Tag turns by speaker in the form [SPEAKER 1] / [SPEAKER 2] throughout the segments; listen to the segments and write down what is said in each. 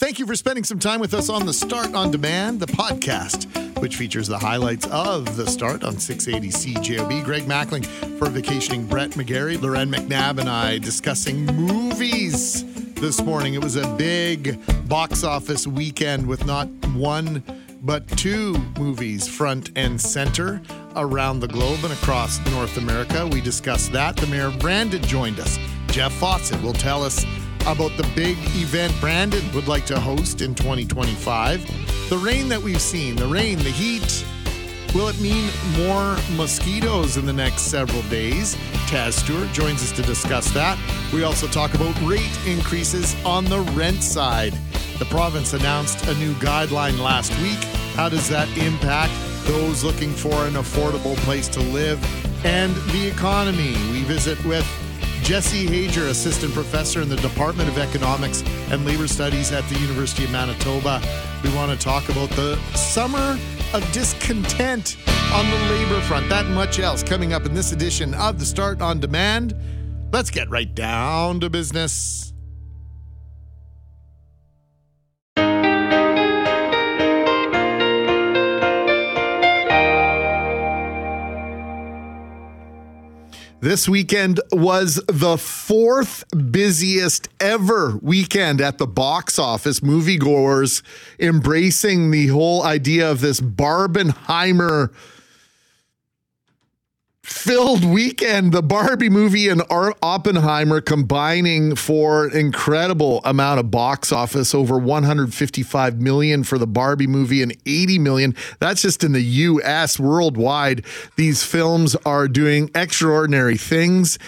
[SPEAKER 1] Thank you for spending some time with us on the Start on Demand, the podcast, which features the highlights of the start on 680 CJOB. Greg Mackling for vacationing Brett McGarry, Loren McNabb, and I discussing movies this morning. It was a big box office weekend with not one but two movies front and center around the globe and across North America. We discussed that. The mayor of Brandon joined us. Jeff Fawcett will tell us about the big event Brandon would like to host in 2025. The rain that we've seen, the rain, the heat. Will it mean more mosquitoes in the next several days? Taz Stewart joins us to discuss that. We also talk about rate increases on the rent side. The province announced a new guideline last week. How does that impact those looking for an affordable place to live and the economy? We visit with Jesse Hajer, assistant professor in the Department of Economics and Labor Studies at the University of Manitoba. We want to talk about the summer of discontent on the labor front. That much else coming up in this edition of the Start on Demand. Let's get right down to business. This weekend was the fourth busiest ever weekend at the box office. Moviegoers embracing the whole idea of this Barbenheimer filled weekend. The Barbie movie and Oppenheimer combining for incredible amount of box office over 155 million for the Barbie movie and 80 million. That's just in the US. Worldwide, these films are doing extraordinary things.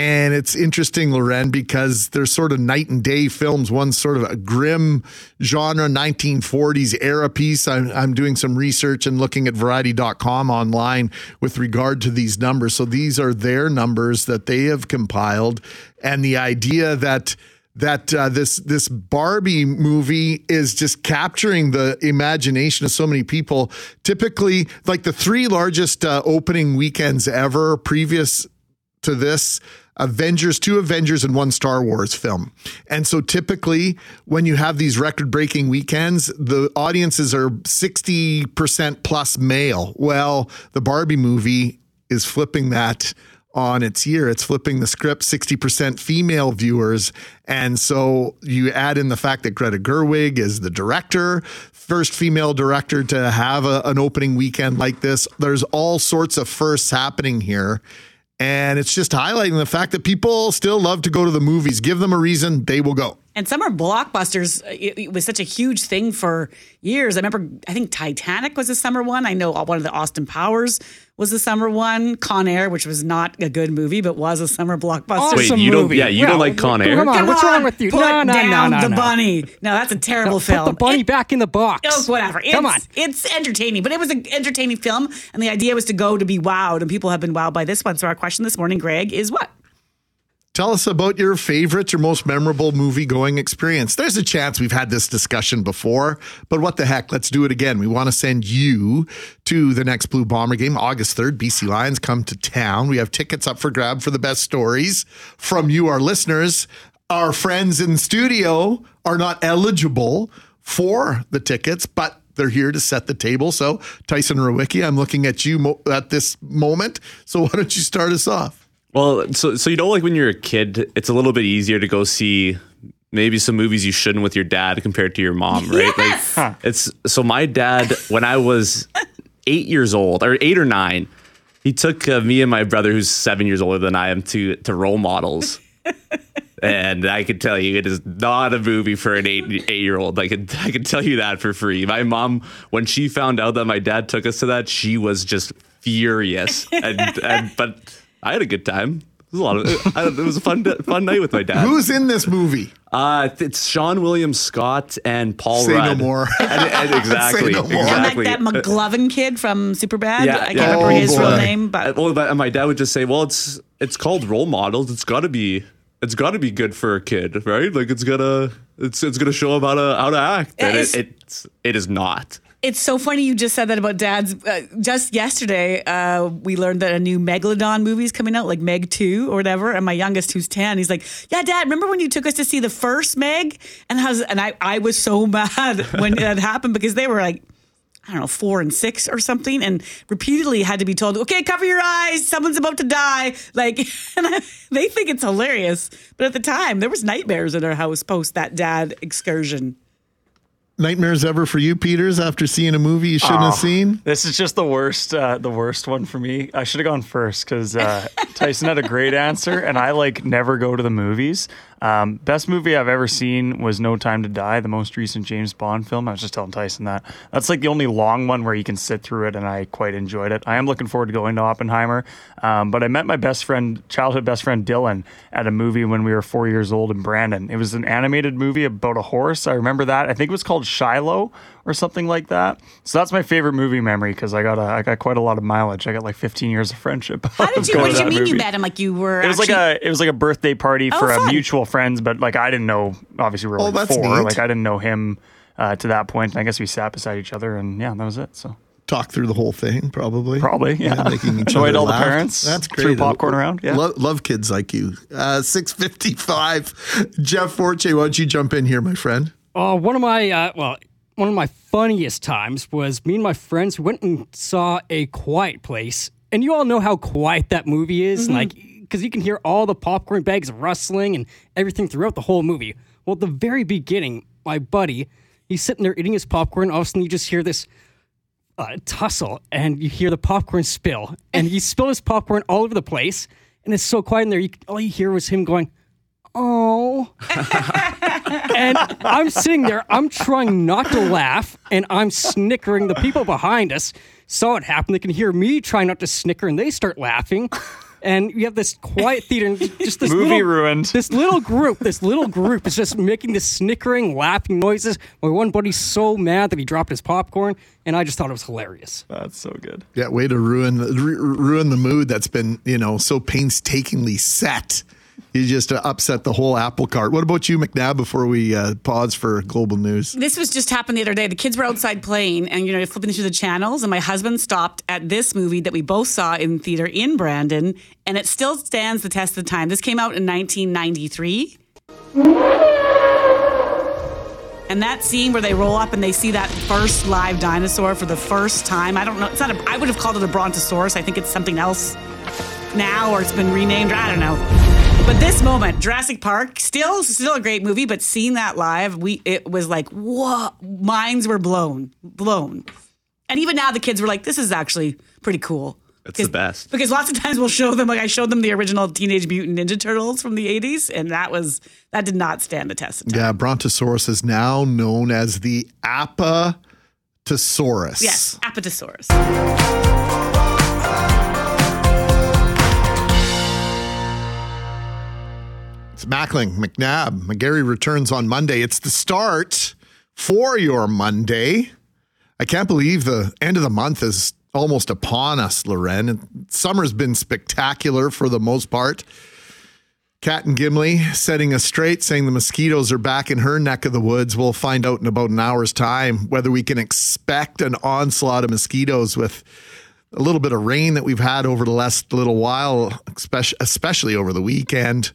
[SPEAKER 1] And it's interesting, Loren, because they're sort of night and day films. One's sort of a grim genre, 1940s era piece. I'm, I'm doing some research and looking at variety.com online with regard to these numbers. So these are their numbers that they have compiled. And the idea that that uh, this this Barbie movie is just capturing the imagination of so many people. Typically, like the three largest uh, opening weekends ever, previous to this Avengers, two Avengers, and one Star Wars film. And so typically, when you have these record breaking weekends, the audiences are 60% plus male. Well, the Barbie movie is flipping that on its year. It's flipping the script 60% female viewers. And so you add in the fact that Greta Gerwig is the director, first female director to have a, an opening weekend like this. There's all sorts of firsts happening here. And it's just highlighting the fact that people still love to go to the movies. Give them a reason, they will go.
[SPEAKER 2] And summer blockbusters, uh, it, it, was such a huge thing for years. I remember, I think Titanic was a summer one. I know one of the Austin Powers was a summer one. Con Air, which was not a good movie, but was a summer blockbuster.
[SPEAKER 3] Awesome Wait, you movie. don't? Yeah, you don't like Con Air?
[SPEAKER 4] Come on,
[SPEAKER 2] come
[SPEAKER 4] what's
[SPEAKER 2] on,
[SPEAKER 4] wrong with you?
[SPEAKER 2] Put
[SPEAKER 4] no, no,
[SPEAKER 2] down
[SPEAKER 4] no, no,
[SPEAKER 2] the
[SPEAKER 4] no.
[SPEAKER 2] bunny. No, that's a terrible
[SPEAKER 4] No,
[SPEAKER 2] film.
[SPEAKER 4] Put the bunny
[SPEAKER 2] It-
[SPEAKER 4] back in the box.
[SPEAKER 2] Oh, whatever. It's,
[SPEAKER 4] Come on.
[SPEAKER 2] It's entertaining, but it was an entertaining film, and the idea was to go to be wowed, and people have been wowed by this one. So our question this morning, Greg, is what?
[SPEAKER 1] Tell us about your favorite, or most memorable movie going experience. There's a chance we've had this discussion before, but what the heck? Let's do it again. We want to send you to the next Blue Bomber game, August 3rd. BC Lions come to town. We have tickets up for grab for the best stories from you, our listeners. Our friends in studio are not eligible for the tickets, but they're here to set the table. So, Tyson Rowicki, I'm looking at you mo- at this moment. So, why don't you start us off?
[SPEAKER 3] Well, so so you know, like when you're a kid, it's a little bit easier to go see maybe some movies you shouldn't with your dad compared to your mom, right?
[SPEAKER 2] Yes!
[SPEAKER 3] Like it's so my dad when I was eight years old or eight or nine, he took uh, me and my brother, who's seven years older than I am, to to role models. And I can tell you, it is not a movie for an eight eight year old. I can I can tell you that for free. My mom, when she found out that my dad took us to that, she was just furious. And, and but I had a good time. It was a lot of. I, it was a fun fun night with my dad.
[SPEAKER 1] Who's in this movie?
[SPEAKER 3] Uh, it's Seann William Scott and Paul
[SPEAKER 1] Say no
[SPEAKER 3] Rudd.
[SPEAKER 1] more.
[SPEAKER 3] And- and exactly.
[SPEAKER 1] Say no more.
[SPEAKER 2] And
[SPEAKER 3] Exactly.
[SPEAKER 2] that, that McGlovin kid from Superbad.
[SPEAKER 3] Yeah,
[SPEAKER 2] I can't
[SPEAKER 3] yeah.
[SPEAKER 2] remember
[SPEAKER 1] Oh,
[SPEAKER 2] his real name, but
[SPEAKER 3] well, but my dad would just say, "Well, it's it's called role models. It's got to be it's got to be good for a kid, right? Like it's gonna it's it's gonna show him how to how to act." And
[SPEAKER 2] it's-
[SPEAKER 3] it, it's it is not.
[SPEAKER 2] It's so funny you just said that about dads. Uh, just yesterday, uh, we learned that a new Megalodon movie is coming out, like Meg 2 or whatever. And my youngest, who's 10, he's like, Yeah, dad, remember when you took us to see the first Meg? And I was, and I, I was so mad when that happened because they were like, I don't know, four and six or something, and repeatedly had to be told, okay, cover your eyes, someone's about to die. Like, and I, they think it's hilarious. But at the time, there was nightmares in our house post that dad excursion.
[SPEAKER 1] Nightmares ever for you, Peters, after seeing a movie you shouldn't have seen?
[SPEAKER 4] This is just the worst, uh, the worst one for me. I should have gone first because uh, Tyson had a great answer, and I like never go to the movies. Um, best movie I've ever seen was No Time to Die, the most recent James Bond film. I was just telling Tyson that. That's like the only long one where you can sit through it, and I quite enjoyed it. I am looking forward to going to Oppenheimer. Um, but I met my best friend, childhood best friend Dylan, at a movie when we were four years old in Brandon. It was an animated movie about a horse. I remember that. I think it was called Shiloh or something like that. So that's my favorite movie memory because I got a, I got quite a lot of mileage. I got like 15 years of friendship.
[SPEAKER 2] How did you? What did you mean movie. you met him? Like you were?
[SPEAKER 4] It was
[SPEAKER 2] actually...
[SPEAKER 4] like a it was like a birthday party
[SPEAKER 2] Oh,
[SPEAKER 4] for a mutual friends, but like I didn't know. Obviously, we were
[SPEAKER 1] Oh,
[SPEAKER 4] like four.
[SPEAKER 1] neat.
[SPEAKER 4] Like I didn't know him uh, to that point. And I guess we sat beside each other, and yeah, that was it. So
[SPEAKER 1] Talk through the whole thing, probably.
[SPEAKER 4] Probably, yeah.
[SPEAKER 1] making each
[SPEAKER 4] Annoyed
[SPEAKER 1] other
[SPEAKER 4] all the parents,
[SPEAKER 1] That's
[SPEAKER 4] threw
[SPEAKER 1] great.
[SPEAKER 4] popcorn around, yeah.
[SPEAKER 1] Lo- love kids like you. Uh, 655. Jeff Forte, why don't you jump in here, my friend?
[SPEAKER 5] Uh, one of my uh, well, one of my funniest times was me and my friends went and saw a Quiet Place, and you all know how quiet that movie is, like because you can hear all the popcorn bags rustling and everything throughout the whole movie. Well, at the very beginning, my buddy, he's sitting there eating his popcorn. All of a sudden, you just hear this uh, tussle, and you hear the popcorn spill, and he spilled his popcorn all over the place, and it's so quiet in there. You, all you hear was him going, "Oh." and I'm sitting there, I'm trying not to laugh, and I'm snickering. The people behind us saw it happen. They can hear me trying not to snicker, and they start laughing. And you have this quiet theater, and just this
[SPEAKER 4] Movie
[SPEAKER 5] little,
[SPEAKER 4] ruined.
[SPEAKER 5] This little group, this little group is just making this snickering, laughing noises. My one buddy's so mad that he dropped his popcorn, and I just thought it was hilarious.
[SPEAKER 4] that's so good.
[SPEAKER 1] Yeah, way to ruin ru- ruin the mood that's been, you know, so painstakingly set. You just uh, upset the whole apple cart. What about you, McNabb, before we uh, pause for global news?
[SPEAKER 2] This was just happened the other day. The kids were outside playing, and you know, flipping through the channels, and my husband stopped at this movie that we both saw in theater in Brandon, and it still stands the test of time. This came out in 1993. And that scene where they roll up and they see that first live dinosaur for the first time. I don't know. It's not a. I would have called it a brontosaurus. I think it's something else now, or it's been renamed. I don't know. But this moment, Jurassic Park, still still a great movie, but seeing that live, we it was like, whoa, minds were blown, blown. And even now, the kids were like, "This is actually pretty cool."
[SPEAKER 3] It's the best.
[SPEAKER 2] Because lots of times we'll show them, like I showed them the original Teenage Mutant Ninja Turtles from the '80s, and that was that did not stand the test of time.
[SPEAKER 1] Yeah, Brontosaurus is now known as the Apatosaurus.
[SPEAKER 2] Yes, Apatosaurus.
[SPEAKER 1] It's Mackling, McNabb. McGarry returns on Monday. It's the start for your Monday. I can't believe the end of the month is almost upon us, Loren. Summer's been spectacular for the most part. Kat and Gimli setting us straight, saying the mosquitoes are back in her neck of the woods. We'll find out in about an hour's time whether we can expect an onslaught of mosquitoes with a little bit of rain that we've had over the last little while, especially over the weekend,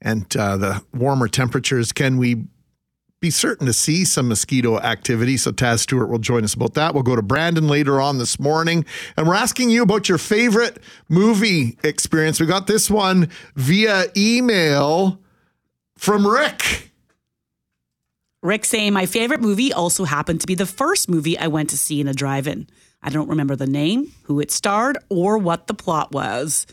[SPEAKER 1] and uh, the warmer temperatures. Can we be certain to see some mosquito activity? So Taz Stewart will join us about that. We'll go to Brandon later on this morning, and we're asking you about your favorite movie experience. We got this one via email from Rick.
[SPEAKER 2] Rick saying my favorite movie also happened to be the first movie I went to see in a drive-in. I don't remember the name, who it starred, or what the plot was.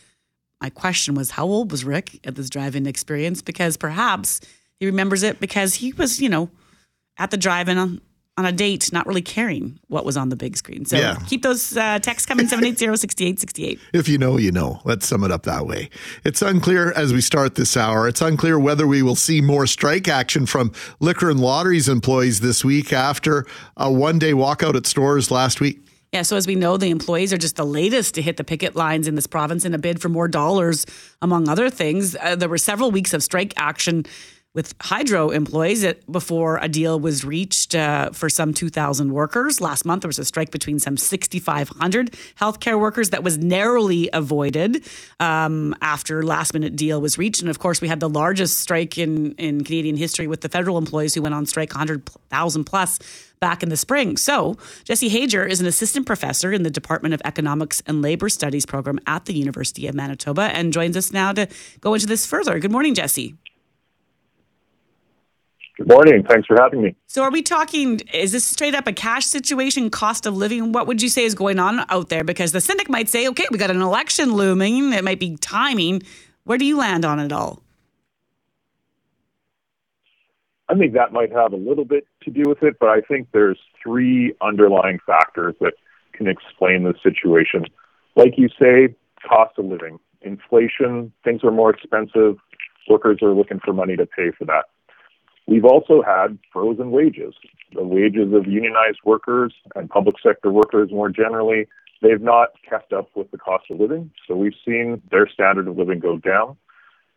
[SPEAKER 2] My question was, how old was Rick at this drive-in experience? Because perhaps he remembers it because he was, you know, at the drive-in on, on a date, not really caring what was on the big screen. So
[SPEAKER 1] Yeah.
[SPEAKER 2] keep those uh, texts coming, 780-6868.
[SPEAKER 1] If you know, you know. Let's sum it up that way. It's unclear as we start this hour. It's unclear whether we will see more strike action from liquor and lotteries employees this week after a one day walkout at stores last week.
[SPEAKER 2] Yeah, so as we know, the employees are just the latest to hit the picket lines in this province in a bid for more dollars, among other things. Uh, there were several weeks of strike action with Hydro employees before a deal was reached uh, for some 2,000 workers. Last month, there was a strike between some 6,500 healthcare workers that was narrowly avoided um, after last minute deal was reached. And of course, we had the largest strike in, in Canadian history with the federal employees who went on strike 100,000 plus back in the spring. So, Jesse Hajer is an assistant professor in the Department of Economics and Labor Studies program at the University of Manitoba and joins us now to go into this further. Good morning, Jesse.
[SPEAKER 6] Good morning. Thanks for having me.
[SPEAKER 2] So, are we talking, is this straight up a cash situation, cost of living? What would you say is going on out there? Because the cynic might say, okay, we got an election looming. It might be timing. Where do you land on it all?
[SPEAKER 6] I think that might have a little bit to do with it, but I think there's three underlying factors that can explain the situation. Like you say, cost of living, inflation, things are more expensive. Workers are looking for money to pay for that. We've also had frozen wages. The wages of unionized workers and public sector workers more generally, they've not kept up with the cost of living. So we've seen their standard of living go down.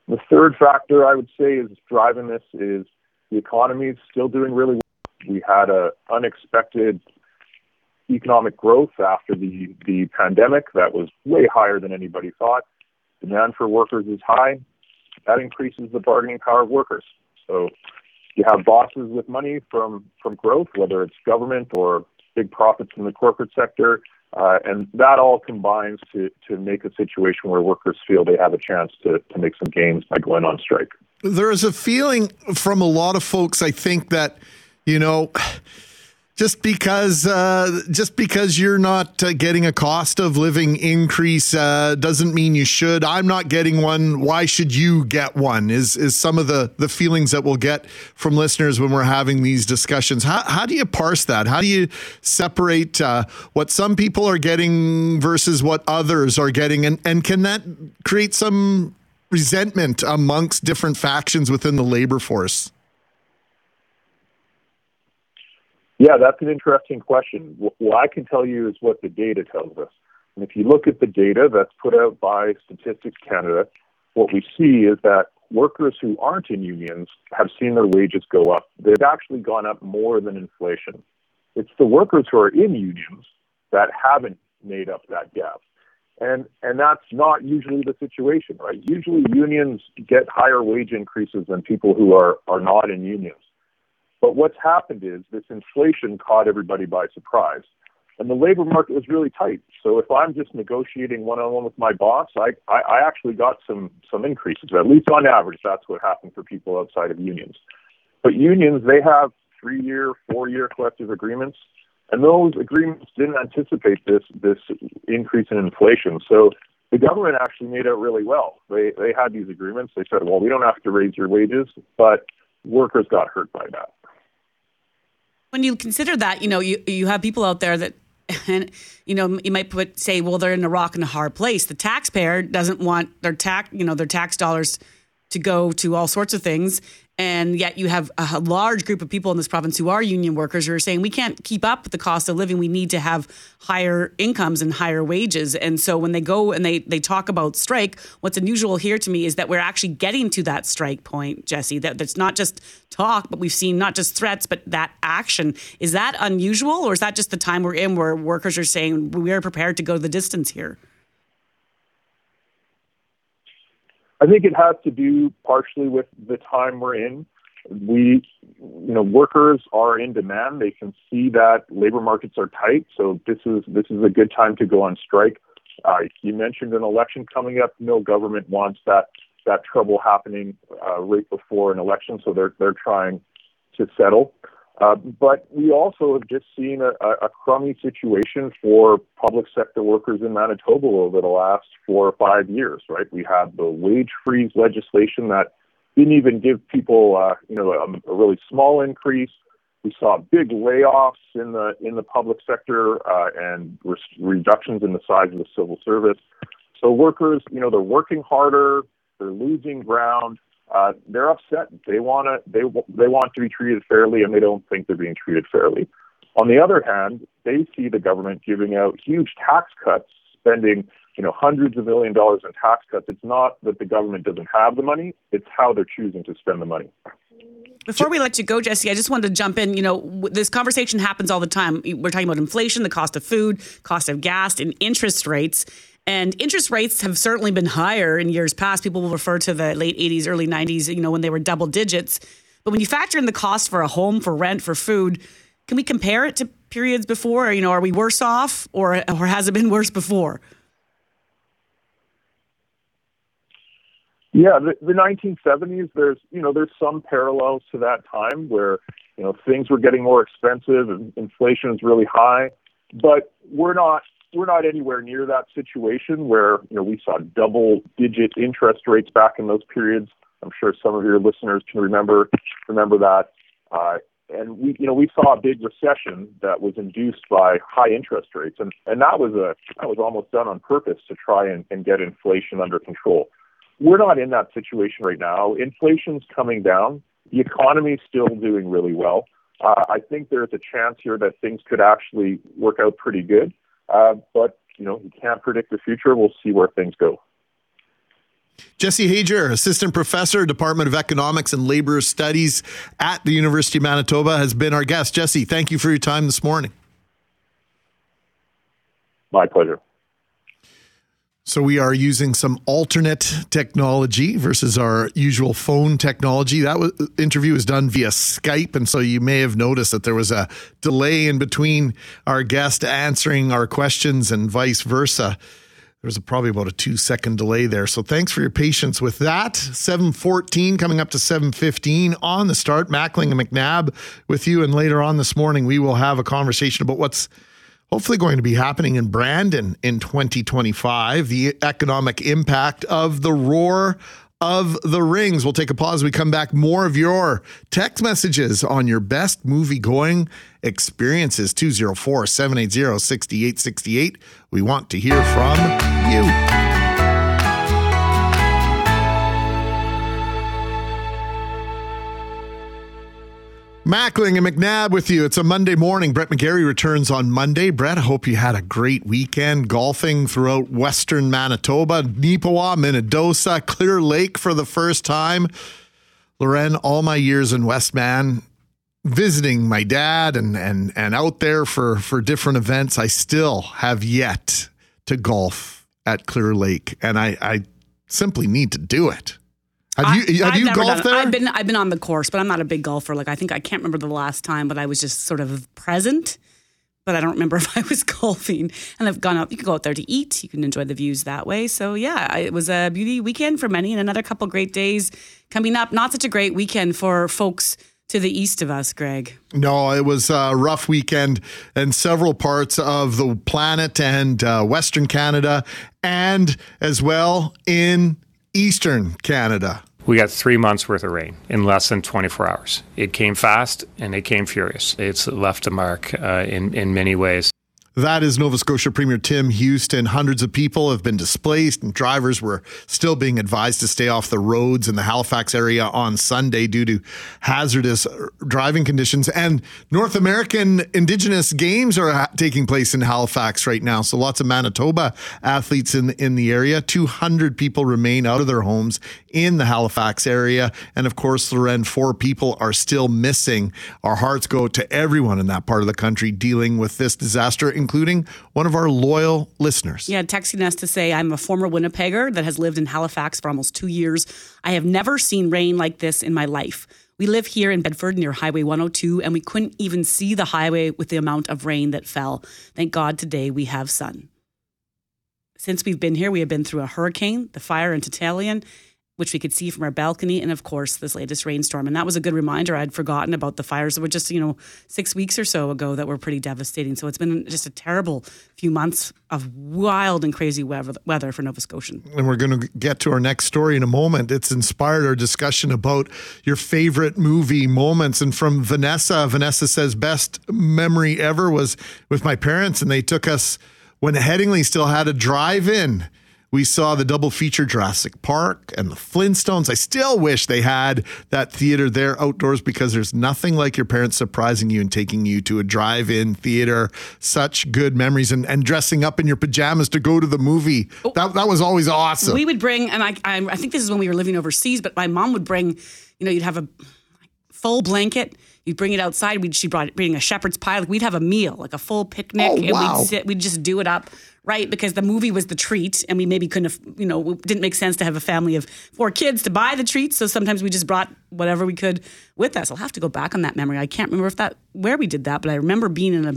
[SPEAKER 6] The third factor I would say is driving this is the economy is still doing really well. We had a unexpected economic growth after the, the pandemic that was way higher than anybody thought. Demand for workers is high. That increases the bargaining power of workers. So you have bosses with money from from growth, whether it's government or big profits in the corporate sector, uh, and that all combines to to make a situation where workers feel they have a chance to to make some gains by going on strike.
[SPEAKER 1] There is a feeling from a lot of folks, I think, that you know just because uh, just because you're not uh, getting a cost of living increase uh, doesn't mean you should. I'm not getting one. Why should you get one? Is is some of the the feelings that we'll get from listeners when we're having these discussions. How how do you parse that? How do you separate uh, what some people are getting versus what others are getting, and and can that create some resentment amongst different factions within the labor force?
[SPEAKER 6] Yeah, that's an interesting question. What I can tell you is what the data tells us. And if you look at the data that's put out by Statistics Canada, what we see is that workers who aren't in unions have seen their wages go up. They've actually gone up more than inflation. It's the workers who are in unions that haven't made up that gap. And and that's not usually the situation, right? Usually unions get higher wage increases than people who are, are not in unions. But what's happened is this inflation caught everybody by surprise. And the labor market was really tight. So if I'm just negotiating one on one with my boss, I, I, I actually got some, some increases. At least on average, that's what happened for people outside of unions. But unions, they have three year, four year collective agreements. And those agreements didn't anticipate this, this increase in inflation. So the government actually made out really well. They, they had these agreements. They said, well, we don't have to raise your wages, but workers got hurt by that
[SPEAKER 2] when you consider that, you know, you, you have people out there that, and you know, you might put say, well, they're in a rock and a hard place. The taxpayer doesn't want their tax, you know, their tax dollars to go to all sorts of things. And yet you have a large group of people in this province who are union workers who are saying we can't keep up with the cost of living. We need to have higher incomes and higher wages. And so when they go and they, they talk about strike, what's unusual here to me is that we're actually getting to that strike point, Jesse, that that's not just talk, but we've seen not just threats, but that action. Is that unusual or is that just the time we're in where workers are saying we are prepared to go the distance here?
[SPEAKER 6] I think it has to do partially with the time we're in. We, you know, workers are in demand. They can see that labor markets are tight, so this is this is a good time to go on strike. Uh, you mentioned an election coming up. No government wants that that trouble happening uh, right before an election, so they're they're trying to settle. Uh, but we also have just seen a, a crummy situation for public sector workers in Manitoba over the last four or five years, right? We had the wage freeze legislation that didn't even give people, uh, you know, a, a, really small increase. We saw big layoffs in the in the public sector uh, and re- reductions in the size of the civil service. So workers, you know, they're working harder, they're losing ground, uh, they're upset. They want to they they want to be treated fairly, and they don't think they're being treated fairly. On the other hand, they see the government giving out huge tax cuts, spending you know, hundreds of million dollars in tax cuts. It's not that the government doesn't have the money; it's how they're choosing to spend the money.
[SPEAKER 2] Before we let you go, Jesse, I just wanted to jump in. You know, this conversation happens all the time. We're talking about inflation, the cost of food, cost of gas, and interest rates. And interest rates have certainly been higher in years past. People will refer to the late 80s, early 90s, you know, when they were double digits. But when you factor in the cost for a home, for rent, for food, can we compare it to periods before? You know, are we worse off or, or has it been worse before?
[SPEAKER 6] Yeah, the, the 1970s. There's you know there's some parallels to that time where you know things were getting more expensive and inflation is really high, but we're not we're not anywhere near that situation where you know we saw double digit interest rates back in those periods. I'm sure some of your listeners can remember remember that. Uh, and we you know we saw a big recession that was induced by high interest rates, and and that was a that was almost done on purpose to try and, and get inflation under control. We're not in that situation right now. Inflation's coming down. The economy is still doing really well. Uh, I think there's a chance here that things could actually work out pretty good. Uh, but you know, you can't predict the future. We'll see where things go.
[SPEAKER 1] Jesse Hajer, Assistant Professor, Department of Economics and Labor Studies at the University of Manitoba, has been our guest. Jesse, thank you for your time this morning.
[SPEAKER 6] My pleasure.
[SPEAKER 1] So we are using some alternate technology versus our usual phone technology. That was, interview was done via Skype, and so you may have noticed that there was a delay in between our guest answering our questions and vice versa. There was a, probably about a two second delay there. So thanks for your patience with that. 714 coming up to 715 on the start. Mackling and McNabb with you. And later on this morning, we will have a conversation about what's hopefully going to be happening in Brandon in 2025, the economic impact of the roar of the rings. We'll take a pause. We come back. More of your text messages on your best movie going experiences 204 780 6868. We want to hear from you. Mackling and McNabb with you. It's a Monday morning. Brett McGarry returns on Monday. Brett, I hope you had a great weekend golfing throughout Western Manitoba, Neepawa, Minnedosa, Clear Lake for the first time. Loren, all my years in Westman, visiting my dad and and and out there for for different events, I still have yet to golf at Clear Lake, and I I simply need to do it. Have you have
[SPEAKER 2] I've
[SPEAKER 1] you golfed there?
[SPEAKER 2] I've been I've been on the course, but I'm not a big golfer. Like I think I can't remember the last time, but I was just sort of present. But I don't remember if I was golfing. And I've gone out. You can go out there to eat. You can enjoy the views that way. So yeah, it was a beauty weekend for many, and another couple great days coming up. Not such a great weekend for folks to the east of us, Greg.
[SPEAKER 1] No, it was a rough weekend in several parts of the planet and uh, Western Canada, and as well in Eastern Canada.
[SPEAKER 7] We got three months worth of rain in less than 24 hours. It came fast and it came furious. It's left a mark uh, in, in many ways.
[SPEAKER 1] That is Nova Scotia Premier Tim Houston. Hundreds of people have been displaced, and drivers were still being advised to stay off the roads in the Halifax area on Sunday due to hazardous driving conditions. And North American Indigenous Games are taking place in Halifax right now. So lots of Manitoba athletes in in the area. Two hundred people remain out of their homes in the Halifax area, and of course, Loren, four people are still missing. Our hearts go to everyone in that part of the country dealing with this disaster, including one of our loyal listeners.
[SPEAKER 2] Yeah, texting us to say, I'm a former Winnipegger that has lived in Halifax for almost two years. I have never seen rain like this in my life. We live here in Bedford near Highway 102, and we couldn't even see the highway with the amount of rain that fell. Thank God today we have sun. Since we've been here, we have been through a hurricane, the fire in Tantallon, which we could see from our balcony, and of course, this latest rainstorm. And that was a good reminder. I'd forgotten about the fires that were just, you know, six weeks or so ago that were pretty devastating. So it's been just a terrible few months of wild and crazy weather, for Nova Scotian.
[SPEAKER 1] and we're going to get to our next story in a moment. It's inspired our discussion about your favorite movie moments. And from Vanessa, Vanessa says, best memory ever was with my parents, and they took us when Headingley still had a drive in. We saw the double feature Jurassic Park and the Flintstones. I still wish they had that theater there outdoors because there's nothing like your parents surprising you and taking you to a drive in theater. Such good memories and, and dressing up in your pajamas to go to the movie. Oh. That, that was always awesome.
[SPEAKER 2] We would bring, and I, I, I think this is when we were living overseas, but my mom would bring, you know, you'd have a full blanket. You'd bring it outside. We'd, she brought bring a shepherd's pie. Like we'd have a meal, like a full picnic,
[SPEAKER 1] Oh,
[SPEAKER 2] and
[SPEAKER 1] wow.
[SPEAKER 2] we'd sit. We'd just do it up, right? Because the movie was the treat, and we maybe couldn't have, you know, it didn't make sense to have a family of four kids to buy the treats. So sometimes we just brought whatever we could with us. I'll have to go back on that memory. I can't remember if that where we did that, but I remember being in a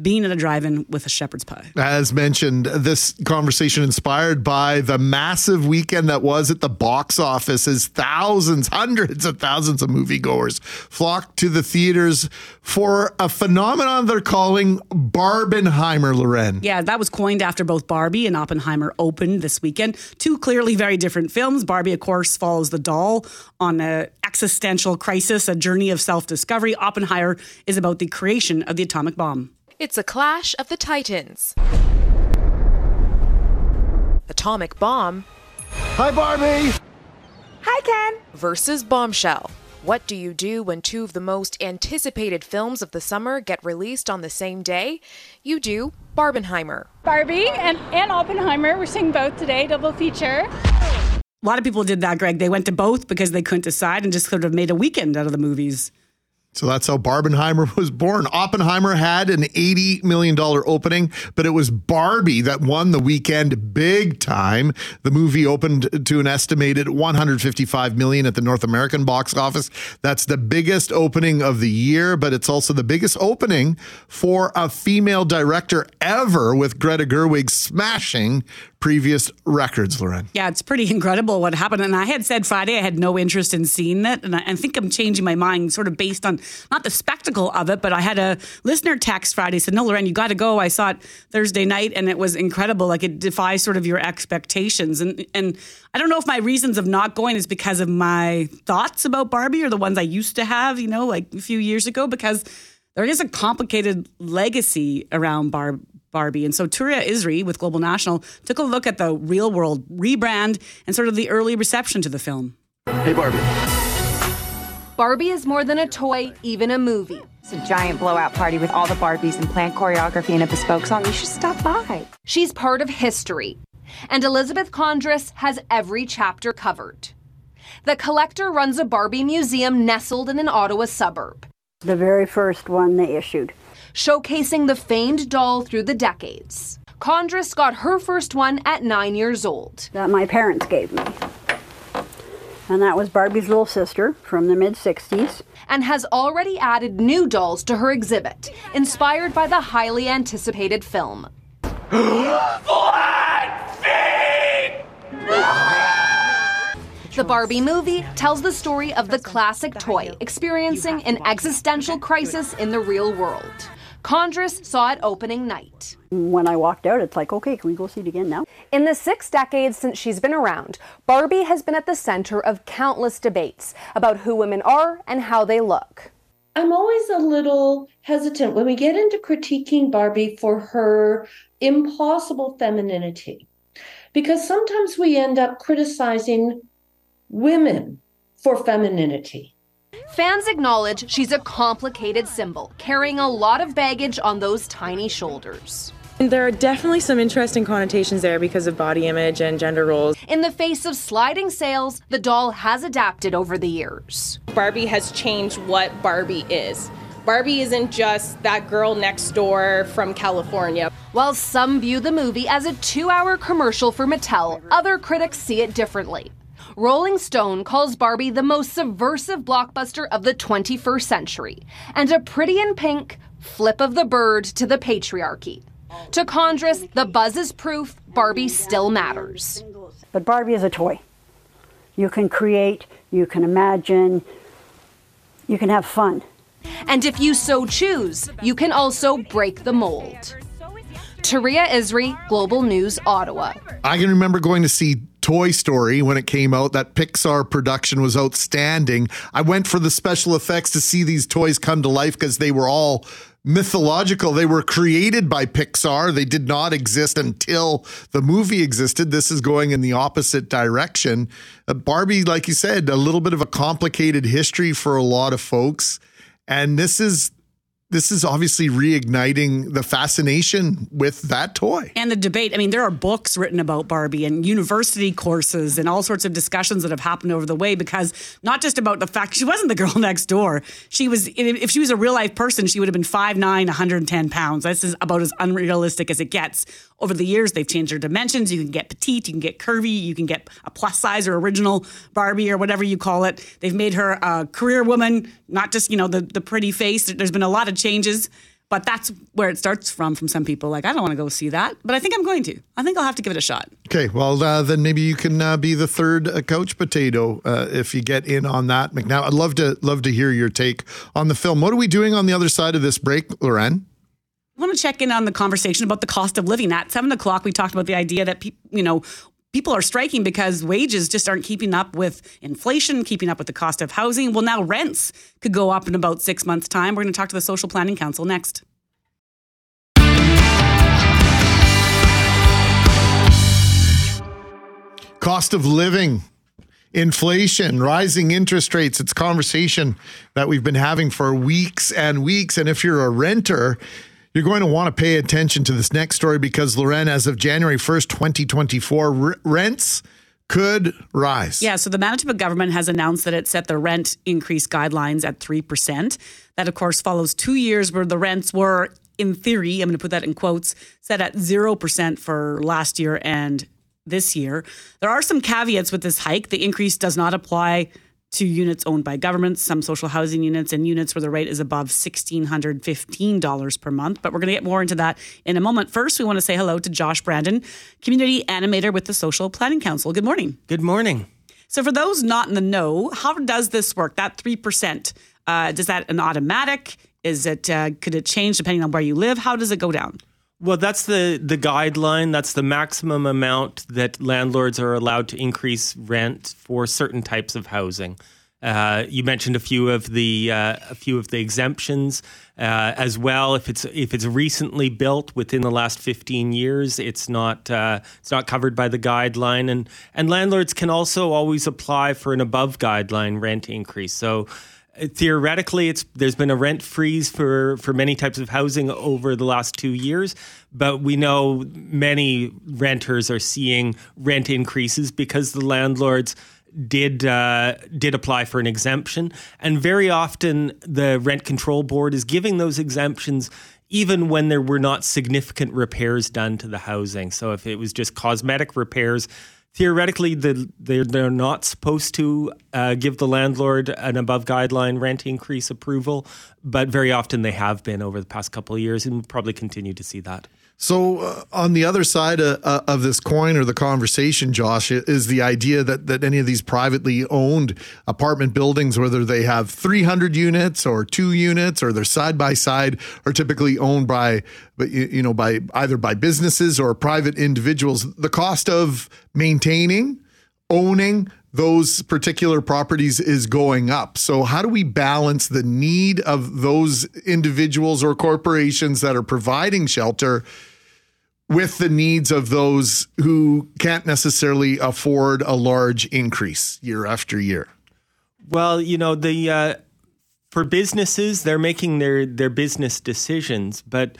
[SPEAKER 2] being at a drive-in with a shepherd's pie.
[SPEAKER 1] As mentioned, this conversation inspired by the massive weekend that was at the box office as thousands, hundreds of thousands of moviegoers flocked to the theaters for a phenomenon they're calling Barbenheimer, Loren.
[SPEAKER 2] Yeah, that was coined after both Barbie and Oppenheimer opened this weekend. Two clearly very different films. Barbie, of course, follows the doll on an existential crisis, a journey of self discovery. Oppenheimer is about the creation of the atomic bomb.
[SPEAKER 8] It's a clash of the titans. Atomic Bomb
[SPEAKER 1] Hi, Barbie.
[SPEAKER 8] Hi, Ken. versus Bombshell. What do you do when two of the most anticipated films of the summer get released on the same day? You do Barbenheimer.
[SPEAKER 9] Barbie and, and Oppenheimer. We're seeing both today, double feature.
[SPEAKER 2] A lot of people did that, Greg. They went to both because they couldn't decide and just sort of made a weekend out of the movies.
[SPEAKER 1] So that's how Barbenheimer was born. Oppenheimer had an $80 million opening, but it was Barbie that won the weekend big time. The movie opened to an estimated 155 million at the North American box office. That's the biggest opening of the year, but it's also the biggest opening for a female director ever with Greta Gerwig smashing previous records, Loren.
[SPEAKER 2] Yeah, it's pretty incredible what happened. And I had said Friday I had no interest in seeing it. And I, I think I'm changing my mind sort of based on not the spectacle of it, but I had a listener text Friday said, No, Loren, you got to go. I saw it Thursday night and it was incredible. Like it defies sort of your expectations. And, and I don't know if my reasons of not going is because of my thoughts about Barbie or the ones I used to have, you know, like a few years ago, because there is a complicated legacy around Barb. Barbie. And so Touria Izri with Global National took a look at the real world rebrand and sort of the early reception to the film.
[SPEAKER 1] Hey, Barbie.
[SPEAKER 10] Barbie is more than a toy, even a movie.
[SPEAKER 11] It's a giant blowout party with all the Barbies and planned choreography and a bespoke song. You should stop by.
[SPEAKER 10] She's part of history. And Elizabeth Condris has every chapter covered. The collector runs a Barbie museum nestled in an Ottawa suburb,
[SPEAKER 12] The very first one they issued.
[SPEAKER 10] Showcasing the famed doll through the decades. Condris got her first one at nine years old.
[SPEAKER 12] That my parents gave me. And that was Barbie's little sister from the mid 60s.
[SPEAKER 10] and has already added new dolls to her exhibit, inspired by the highly anticipated film. The Barbie movie tells the story of the classic toy experiencing an existential crisis in the real world. Condris saw it opening night.
[SPEAKER 12] When I walked out, it's like, okay, can we go see it again now?
[SPEAKER 13] In the six decades since she's been around, Barbie has been at the center of countless debates about who women are and how they look.
[SPEAKER 14] I'm always a little hesitant when we get into critiquing Barbie for her impossible femininity, because sometimes we end up criticizing women for femininity.
[SPEAKER 10] Fans acknowledge she's a complicated symbol, carrying a lot of baggage on those tiny shoulders.
[SPEAKER 15] There are definitely some interesting connotations there because of body image and gender roles.
[SPEAKER 10] In the face of sliding sales, the doll has adapted over the years.
[SPEAKER 16] Barbie has changed what Barbie is. Barbie isn't just that girl next door from California.
[SPEAKER 10] While some view the movie as a two hour commercial for Mattel, other critics see it differently. Rolling Stone calls Barbie the most subversive blockbuster of the 21st century, and a pretty in pink flip of the bird to the patriarchy. To Condris, the buzz is proof Barbie still matters.
[SPEAKER 12] But Barbie is a toy. You can create, you can imagine, you can have fun.
[SPEAKER 10] And if you so choose, you can also break the mold. Touria Izri, Global News, Ottawa.
[SPEAKER 1] I can remember going to see Toy Story when it came out. That Pixar production was outstanding. I went for the special effects to see these toys come to life because they were all mythological. They were created by Pixar. They did not exist until the movie existed. This is going in the opposite direction. Uh, Barbie, like you said, a little bit of a complicated history for a lot of folks. And this is this is obviously reigniting the fascination with that toy.
[SPEAKER 2] And the debate. I mean, there are books written about Barbie and university courses and all sorts of discussions that have happened over the way because not just about the fact she wasn't the girl next door. She was, if she was a real life person, she would have been 5'9, 110 pounds. This is about as unrealistic as it gets. Over the years, they've changed her dimensions. You can get petite, you can get curvy, you can get a plus size or original Barbie or whatever you call it. They've made her a career woman, not just, you know, the, the pretty face. There's been a lot of changes, but that's where it starts from from some people. Like, I don't want to go see that, but I think I'm going to. I think I'll have to give it a shot.
[SPEAKER 1] Okay, well, uh, then maybe you can uh, be the third uh, couch potato uh, if you get in on that. McNow, I'd love to love to hear your take on the film. What are we doing on the other side of this break, Loren?
[SPEAKER 2] I want to check in on the conversation about the cost of living. At seven o'clock, we talked about the idea that people, you know, people are striking because wages just aren't keeping up with inflation, keeping up with the cost of housing. Well, now rents could go up in about six months' time. We're going to talk to the Social Planning Council next.
[SPEAKER 1] Cost of living, inflation, rising interest rates. It's conversation that we've been having for weeks and weeks. And if you're a renter, you're going to want to pay attention to this next story because, Loren, as of January 1st, 2024, r- rents could rise.
[SPEAKER 2] Yeah, so the Manitoba government has announced that it set the rent increase guidelines at 3%. That, of course, follows two years where the rents were, in theory, I'm going to put that in quotes, set at 0% for last year and this year. There are some caveats with this hike. The increase does not apply to units owned by governments, some social housing units, and units where the rate is above $1,615 per month. But we're going to get more into that in a moment. First, we want to say hello to Josh Brandon, community animator with the Social Planning Council. Good morning.
[SPEAKER 17] Good morning.
[SPEAKER 2] So, for those not in the know, how does this work? That 3%, uh, does that an automatic? Is it, uh, could it change depending on where you live? How does it go down?
[SPEAKER 17] Well, that's the, the guideline. That's the maximum amount that landlords are allowed to increase rent for certain types of housing. Uh, you mentioned a few of the uh, a few of the exemptions uh, as well. If it's if it's recently built within the last fifteen years, it's not uh, it's not covered by the guideline, and and landlords can also always apply for an above guideline rent increase. So theoretically it's there's been a rent freeze for for many types of housing over the last 2 years but we know many renters are seeing rent increases because the landlords did uh, did apply for an exemption. And very often the rent control board is giving those exemptions even when there were not significant repairs done to the housing. So if it was just cosmetic repairs theoretically the, they're, they're not supposed to uh, give the landlord an above guideline rent increase approval but very often they have been over the past couple of years and we'll probably continue to see that
[SPEAKER 1] so, uh, on the other side of, uh, of, this coin or the conversation, Josh, is the idea that, that any of these privately owned apartment buildings, whether they have 300 units or two units or they're side by side, are typically owned by, you know, by either by businesses or private individuals. The cost of maintaining, owning, those particular properties is going up. So, how do we balance the need of those individuals or corporations that are providing shelter with the needs of those who can't necessarily afford a large increase year after year?
[SPEAKER 17] Well, you know, the uh, for businesses, they're making their their business decisions, but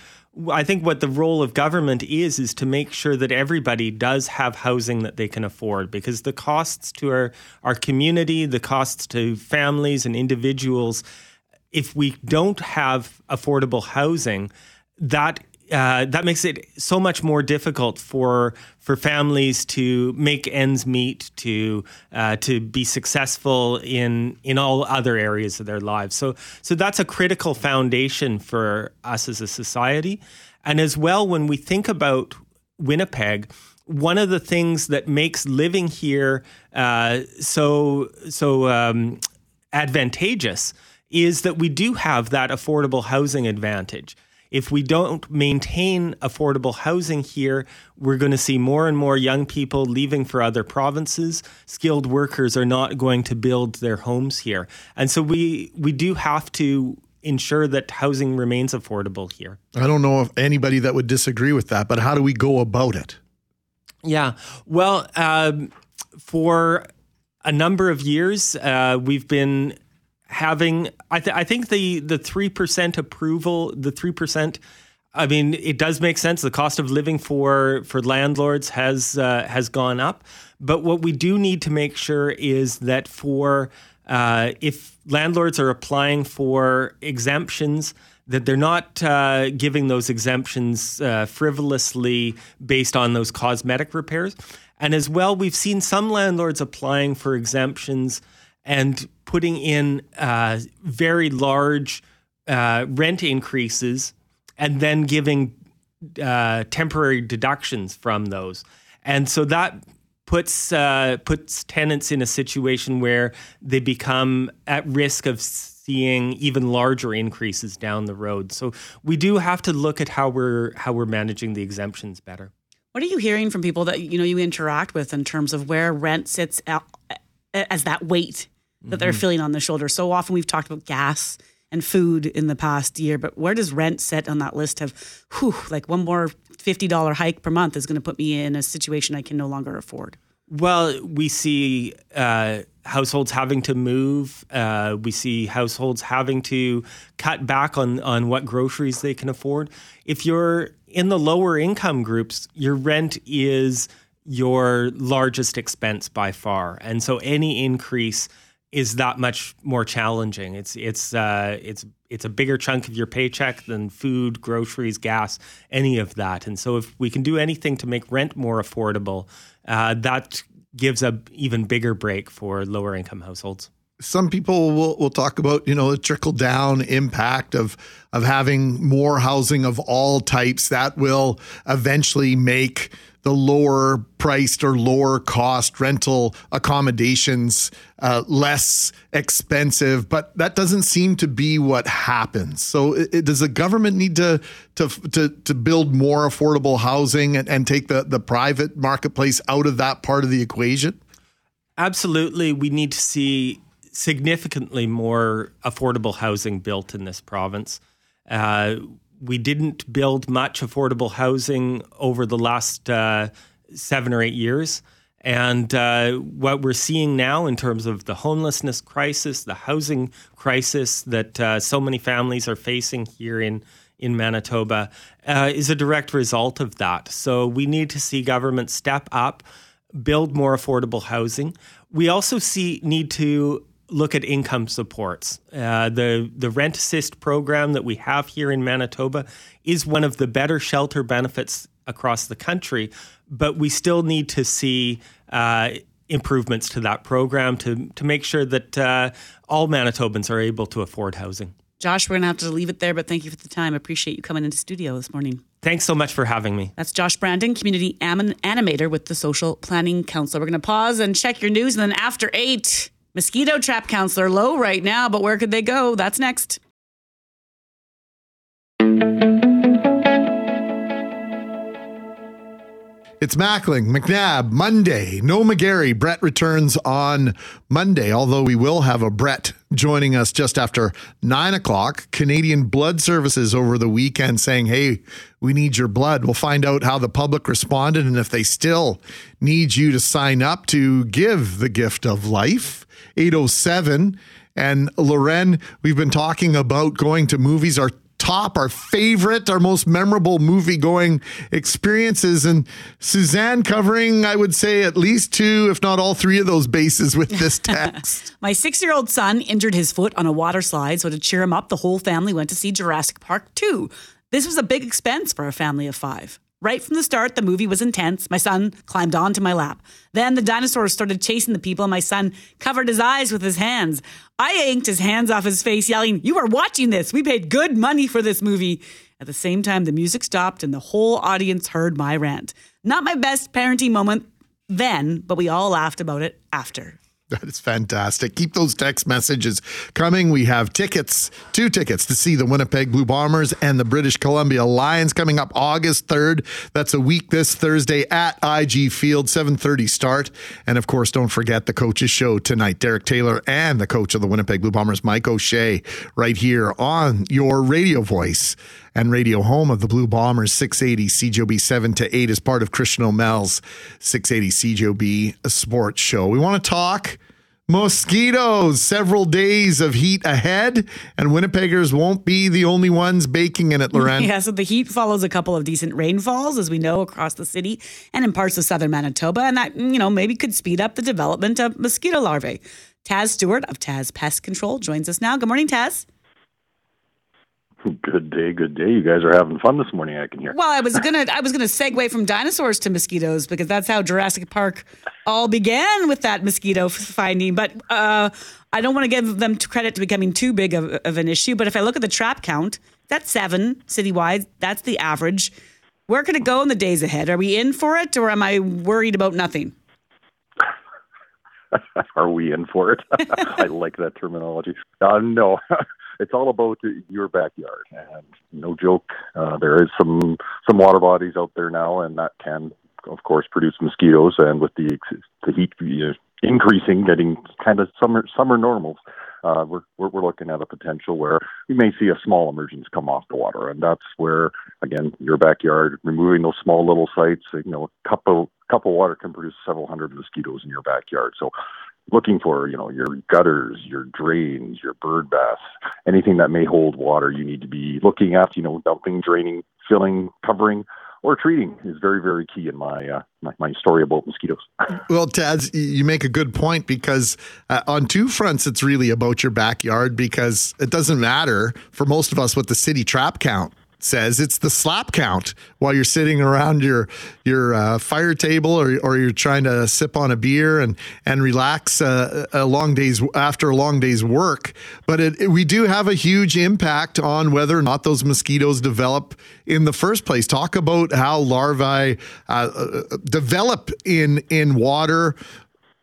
[SPEAKER 17] I think what the role of government is is to make sure that everybody does have housing that they can afford because the costs to our our community, the costs to families and individuals if we don't have affordable housing, that uh, that makes it so much more difficult for for families to make ends meet, to uh, to be successful in in all other areas of their lives. So so that's a critical foundation for us as a society, and as well when we think about Winnipeg. One of the things that makes living here uh, so so um, advantageous is that we do have that affordable housing advantage if we don't maintain affordable housing here, we're going to see more and more young people leaving for other provinces. Skilled workers are not going to build their homes here. And so we we do have to ensure that housing remains affordable here.
[SPEAKER 1] I don't know if anybody that would disagree with that, but how do we go about it?
[SPEAKER 17] Yeah. Well, um, for a number of years, uh, we've been having. I, th- I think the the three percent approval, the three percent. I mean, it does make sense. The cost of living for for landlords has uh, has gone up, but what we do need to make sure is that for uh, if landlords are applying for exemptions, that they're not uh, giving those exemptions uh, frivolously based on those cosmetic repairs. And as well, we've seen some landlords applying for exemptions and putting in uh, very large uh, rent increases and then giving uh, temporary deductions from those. And so that puts uh, puts tenants in a situation where they become at risk of seeing even larger increases down the road. So we do have to look at how we're how we're managing the exemptions better.
[SPEAKER 2] What are you hearing from people that you know you interact with in terms of where rent sits as that weight that mm-hmm. they're feeling on the shoulder? So often we've talked about gas and food in the past year, but where does rent sit on that list of, whew, like one more fifty dollar hike per month is going to put me in a situation I can no longer afford?
[SPEAKER 17] Well, we see uh, households having to move. Uh, we see households having to cut back on on what groceries they can afford. If you're in the lower income groups, your rent is your largest expense by far, and so any increase is that much more challenging. It's it's uh, it's it's a bigger chunk of your paycheck than food, groceries, gas, any of that. And so, if we can do anything to make rent more affordable, uh, that gives a even bigger break for lower income households
[SPEAKER 1] some people will, will talk about you know the trickle down impact of of having more housing of all types that will eventually make the lower priced or lower cost rental accommodations uh, less expensive but that doesn't seem to be what happens. So it, does the government need to, to to to build more affordable housing and, and take the the private marketplace out of that part of the equation?
[SPEAKER 17] Absolutely. We need to see significantly more affordable housing built in this province. Uh, we didn't build much affordable housing over the last uh, seven or eight years. And uh, what we're seeing now in terms of the homelessness crisis, the housing crisis that uh, so many families are facing here in, in Manitoba, uh, is a direct result of that. So we need to see government step up, build more affordable housing. We also see need to look at income supports. Uh, the the rent assist program that we have here in Manitoba is one of the better shelter benefits across the country, but we still need to see. Uh, improvements to that program to to make sure that uh, all Manitobans are able to afford housing.
[SPEAKER 2] Josh, we're going to have to leave it there, but thank you for the time. Appreciate you coming into studio this morning.
[SPEAKER 17] Thanks so much for having me.
[SPEAKER 2] That's Josh Brandon, community animator with the Social Planning Council. We're going to pause and check your news, and then after eight, Mosquito trap counts are low right now, but where could they go? That's next.
[SPEAKER 1] It's Mackling, McNabb, Monday. No McGarry. Brett returns on Monday, although we will have a Brett joining us just after nine o'clock. Canadian Blood Services over the weekend saying, hey, we need your blood. We'll find out how the public responded and if they still need you to sign up to give the gift of life. 807. And Loren, we've been talking about going to movies, our top, our favorite, our most memorable movie going experiences. And Suzanne covering, I would say, at least two, if not all three of those bases with this text.
[SPEAKER 2] My six year old son injured his foot on a water slide. So to cheer him up, the whole family went to see Jurassic Park 2. This was a big expense for a family of five. Right from the start, the movie was intense. My son climbed onto my lap. Then the dinosaurs started chasing the people, and my son covered his eyes with his hands. I yanked his hands off his face, yelling, You are watching this. We paid good money for this movie. At the same time, the music stopped, and the whole audience heard my rant. Not my best parenting moment then, but we all laughed about it after.
[SPEAKER 1] That is fantastic. Keep those text messages coming. We have tickets, two tickets to see the Winnipeg Blue Bombers and the British Columbia Lions coming up August 3rd. That's a week this Thursday at IG Field, 7:30 start. And of course, don't forget the coaches show tonight. Derek Taylor and the coach of the Winnipeg Blue Bombers, Mike O'Shea, right here on your radio voice and radio home of the Blue Bombers 680 CJOB 7 to 8 as part of Christian O'Mel's 680 CJOB sports show. We want to talk mosquitoes, several days of heat ahead, and Winnipeggers won't be the only ones baking in it, Loren.
[SPEAKER 2] Yeah, so the heat follows a couple of decent rainfalls, as we know, across the city and in parts of southern Manitoba, and that, you know, maybe could speed up the development of mosquito larvae. Taz Stewart of Taz Pest Control joins us now. Good morning, Taz.
[SPEAKER 18] Good day, good day. You guys are having fun this morning. I can hear.
[SPEAKER 2] Well, I was gonna I was gonna segue from dinosaurs to mosquitoes because that's how Jurassic Park all began with that mosquito finding. But uh, I don't want to give them credit to becoming too big of, of an issue. But if I look at the trap count, that's seven citywide. That's the average. Where could it go in the days ahead? Are we in for it, or am I worried about nothing?
[SPEAKER 18] are we in for it? I like that terminology. Uh, no, it's all about your backyard. And no joke, uh, there is some some water bodies out there now, and that can, of course, produce mosquitoes. And with the the heat increasing, getting kind of summer summer normals, uh, we're, we're we're looking at a potential where we may see a small emergence come off the water, and that's where again your backyard, removing those small little sites, you know, a cup of cup of water can produce several hundred mosquitoes in your backyard. So looking for you know your gutters your drains your bird baths anything that may hold water you need to be looking at you know dumping draining filling covering or treating is very very key in my uh, my, my, story about mosquitoes.
[SPEAKER 1] Well taz you make a good point because uh, on two fronts it's really about your backyard because it doesn't matter for most of us what the city trap count says it's the slap count while you're sitting around your your uh, fire table or, or you're trying to sip on a beer and and relax uh, a long day's after a long day's work but it, it, we do have a huge impact on whether or not those mosquitoes develop in the first place talk about how larvae uh, uh develop in in water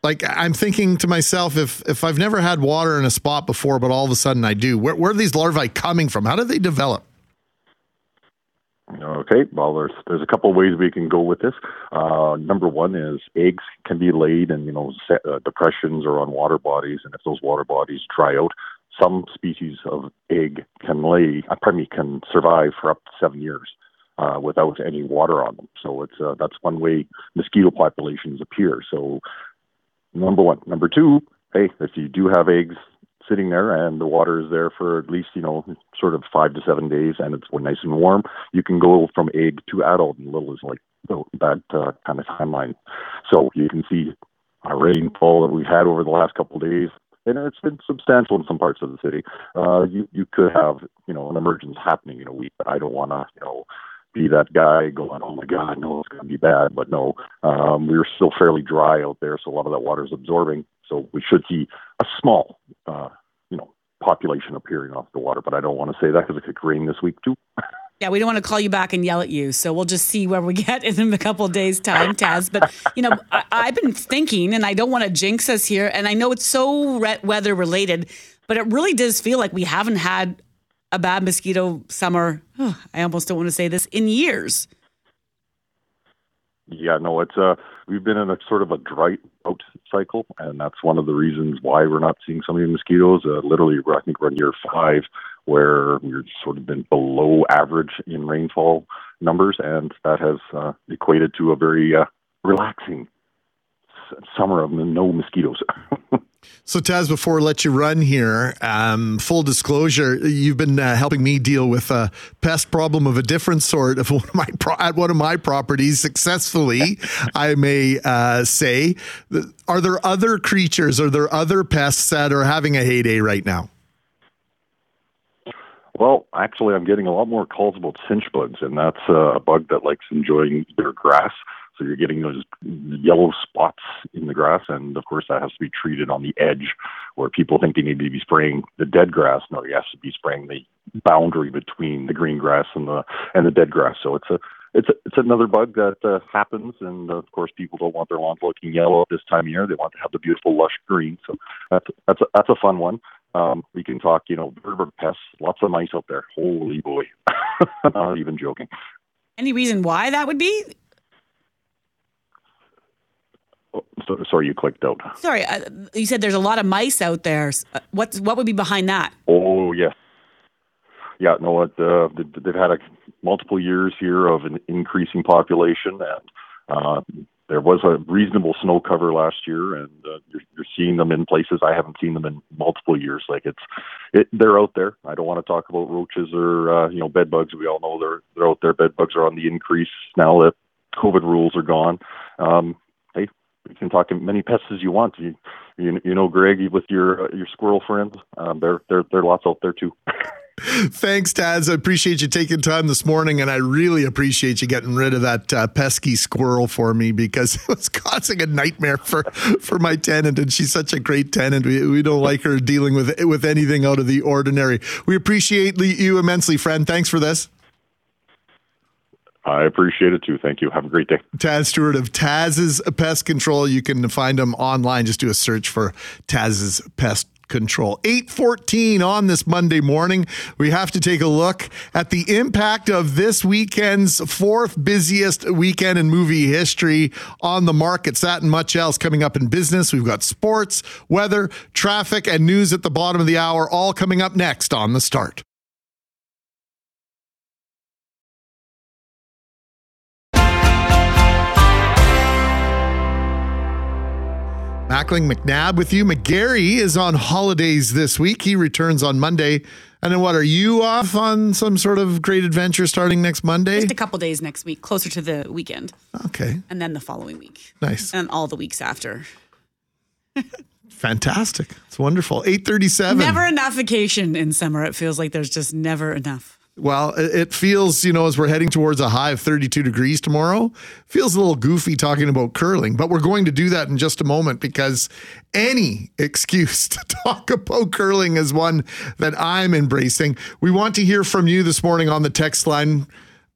[SPEAKER 1] like I'm thinking to myself, if if I've never had water in a spot before, but all of a sudden I do, where, where are these larvae coming from? How do they develop?
[SPEAKER 18] Okay, well, there's there's a couple ways we can go with this. Uh, number one is eggs can be laid in you know set, uh, depressions or on water bodies, and if those water bodies dry out, some species of egg can lay, uh, pardon me, can survive for up to seven years uh, without any water on them. So it's uh, that's one way mosquito populations appear. So number one, number two, hey, if you do have eggs sitting there and the water is there for at least, you know, sort of five to seven days and it's nice and warm, you can go from egg to adult in little as like that uh, kind of timeline. So you can see our rainfall that we've had over the last couple of days, and it's been substantial in some parts of the city. Uh, you you could have you know an emergence happening in a week, but I don't want to you know be that guy going, oh my God, no, it's going to be bad. But no, um, we're still fairly dry out there, so a lot of that water is absorbing. So we should see a small, uh, you know, population appearing off the water. But I don't want to say that because it could rain this week too.
[SPEAKER 2] Yeah, we don't want to call you back and yell at you. So we'll just see where we get in a couple of days' time, Taz. But, you know, I, have been thinking, and I don't want to jinx us here, and I know it's so re- weather related, but it really does feel like we haven't had a bad mosquito summer. Oh, I almost don't want to say this in years.
[SPEAKER 18] Yeah, no, it's uh we've been in a sort of a dry out cycle, and that's one of the reasons why we're not seeing so many mosquitoes. Uh, literally, I think we're in year five where we've sort of been below average in rainfall numbers, and that has uh, equated to a very uh, relaxing summer of no mosquitoes.
[SPEAKER 1] So, Taz, before I let you run here, um, full disclosure, you've been uh, helping me deal with a pest problem of a different sort of one of my pro- at one of my properties successfully, I may uh, say. Are there other creatures, are there other pests that are having a heyday right now?
[SPEAKER 18] Well, actually, I'm getting a lot more calls about chinch bugs, and that's uh, a bug that likes enjoying their grass. So you're getting those yellow spots in the grass, and of course that has to be treated on the edge where people think they need to be spraying the dead grass. No, you have to be spraying the boundary between the green grass and the and the dead grass. So it's a it's a, it's another bug that uh, happens, and of course, people don't want their lawns looking yellow at this time of year. They want to have the beautiful lush green. So that's that's a, that's a fun one. Um, we can talk, you know, bird pests. Lots of mice out there. Holy boy! Not even joking.
[SPEAKER 2] Any reason why that would be?
[SPEAKER 18] So, sorry, you clicked out.
[SPEAKER 2] Sorry, uh, you said there's a lot of mice out there. Uh, What what would be behind that?
[SPEAKER 18] Oh yes, yeah. No, it, uh, they- they've had a, multiple years here of an increasing population, and uh, there was a reasonable snow cover last year, and uh, you're, you're seeing them in places I haven't seen them in multiple years. Like it's, it, they're out there. I don't want to talk about roaches or uh, you know bed bugs. We all know they're they're out there. Bed bugs are on the increase now that COVID rules are gone. Um, can talk to many pests as you want. You, you, you know, Greg, with your your squirrel friends, um, there there there are lots out there too.
[SPEAKER 1] Thanks, Taz. I appreciate you taking time this morning, and I really appreciate you getting rid of that uh, pesky squirrel for me because it was causing a nightmare for, for my tenant, and she's such a great tenant. We, we don't like her dealing with with anything out of the ordinary. We appreciate you immensely, friend. Thanks for this.
[SPEAKER 18] I appreciate it too. Thank you. Have a great day.
[SPEAKER 1] Taz Stewart of Taz's Pest Control. You can find him online. Just do a search for Taz's Pest Control. 814 on this Monday morning. We have to take a look at the impact of this weekend's fourth busiest weekend in movie history on the markets. That and much else coming up in business. We've got sports, weather, traffic, and news at the bottom of the hour, all coming up next on the start. Mackling McNabb with you. McGarry is on holidays this week. He returns on Monday. And then what, are you off on some sort of great adventure starting next Monday?
[SPEAKER 2] Just a couple days next week, closer to the weekend,
[SPEAKER 1] Okay,
[SPEAKER 2] and then the following week,
[SPEAKER 1] nice.
[SPEAKER 2] and all the weeks after.
[SPEAKER 1] Fantastic. It's wonderful. 837.
[SPEAKER 2] Never enough vacation in summer. It feels like there's just never enough.
[SPEAKER 1] Well, it feels, you know, as we're heading towards a high of 32 degrees tomorrow, feels a little goofy talking about curling, but we're going to do that in just a moment because any excuse to talk about curling is one that I'm embracing. We want to hear from you this morning on the text line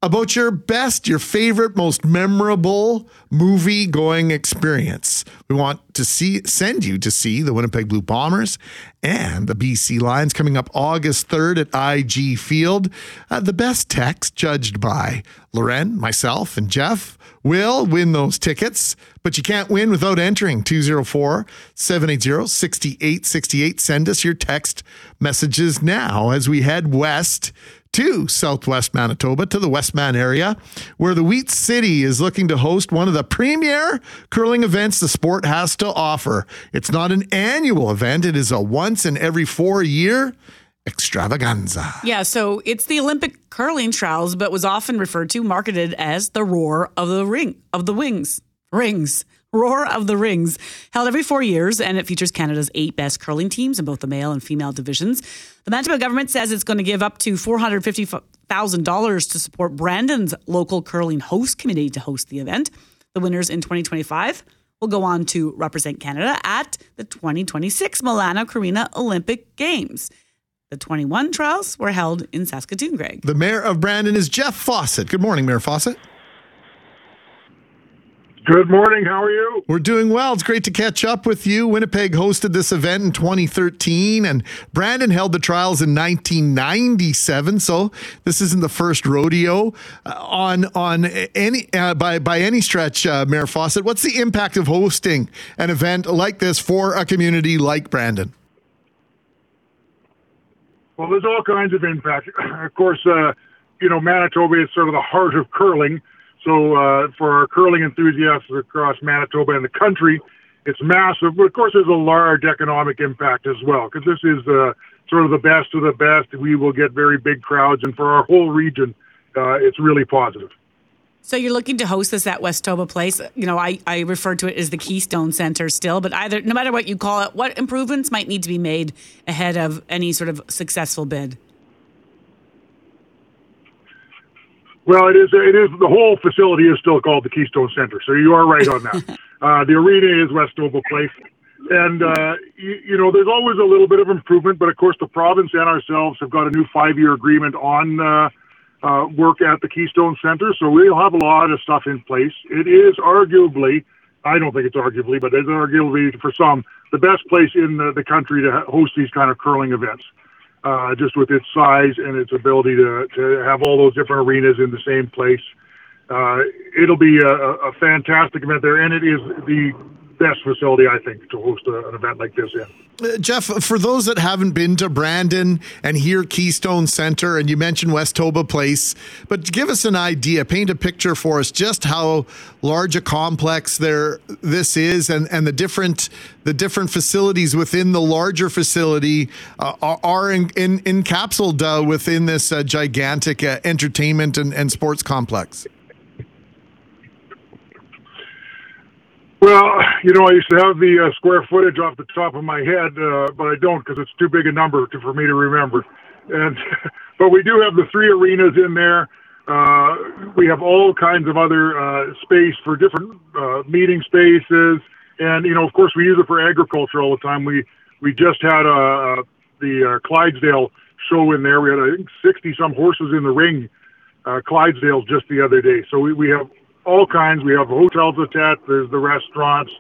[SPEAKER 1] about your best, your favorite, most memorable movie going experience. We want to see send you to see the Winnipeg Blue Bombers and the BC Lions coming up August 3rd at IG Field. Uh, the best text judged by Loren, myself, and Jeff will win those tickets, but you can't win without entering 204 780 6868. Send us your text messages now as we head west to southwest Manitoba, to the Westman area, where the Wheat City is looking to host one of the premier curling events the sport has to offer. It's not an annual event, it is a once in every four year extravaganza.
[SPEAKER 2] Yeah, so it's the Olympic curling trials, but was often referred to, marketed as the Roar of the Ring of the Wings Rings. Roar of the Rings, held every four years, and it features Canada's eight best curling teams in both the male and female divisions. The Manitoba government says it's going to give up to $450,000 to support Brandon's local curling host committee to host the event. The winners in 2025 will go on to represent Canada at the 2026 Milano Cortina Olympic Games. The 21 trials were held in Saskatoon, Greg.
[SPEAKER 1] The mayor of Brandon is Jeff Fawcett. Good morning, Mayor Fawcett.
[SPEAKER 19] Good morning. How are you?
[SPEAKER 1] We're doing well. It's great to catch up with you. Winnipeg hosted this event in 2013, and Brandon held the trials in 1997. So this isn't the first rodeo uh, on on any uh, by by any stretch, uh, Mayor Fawcett. What's the impact of hosting an event like this for a community like Brandon?
[SPEAKER 19] Well, there's all kinds of impact. of course, uh, you know, Manitoba is sort of the heart of curling. So uh, for our curling enthusiasts across Manitoba and the country, it's massive. But of course, there's a large economic impact as well because this is uh, sort of the best of the best. We will get very big crowds, and for our whole region, uh, it's really positive.
[SPEAKER 2] So you're looking to host this at Westoba Place. You know, I, I refer to it as the Keystone Center still, but either no matter what you call it, what improvements might need to be made ahead of any sort of successful bid?
[SPEAKER 19] Well, it is. It is. The whole facility is still called the Keystone Center, so you are right on that. uh, the arena is Westoba Place, and uh, you, you know there's always a little bit of improvement, but of course the province and ourselves have got a new five-year agreement on uh, uh, work at the Keystone Center, so we'll have a lot of stuff in place. It is arguably, I don't think it's arguably, but it's arguably for some the best place in the, the country to host these kind of curling events. Uh, just with its size and its ability to, to have all those different arenas in the same place. Uh, it'll be a, a fantastic event there, and it is the best facility, I think, to host a, an event like this in.
[SPEAKER 1] Uh, Jeff, for those that haven't been to Brandon and here Keystone Center, and you mentioned Westoba Place, but give us an idea, paint a picture for us, just how large a complex there this is, and, and the different the different facilities within the larger facility uh, are, are in, in, encapsulated uh, within this uh, gigantic uh, entertainment and, and sports complex.
[SPEAKER 19] Well, you know, I used to have the uh, square footage off the top of my head, uh, but I don't because it's too big a number to, for me to remember. And but we do have the three arenas in there. Uh, we have all kinds of other uh, space for different uh, meeting spaces, and you know, of course, we use it for agriculture all the time. We we just had uh, the uh, Clydesdale show in there. We had I think sixty some horses in the ring, uh, Clydesdales just the other day. So we, we have all kinds. We have hotels attached. There's the restaurants,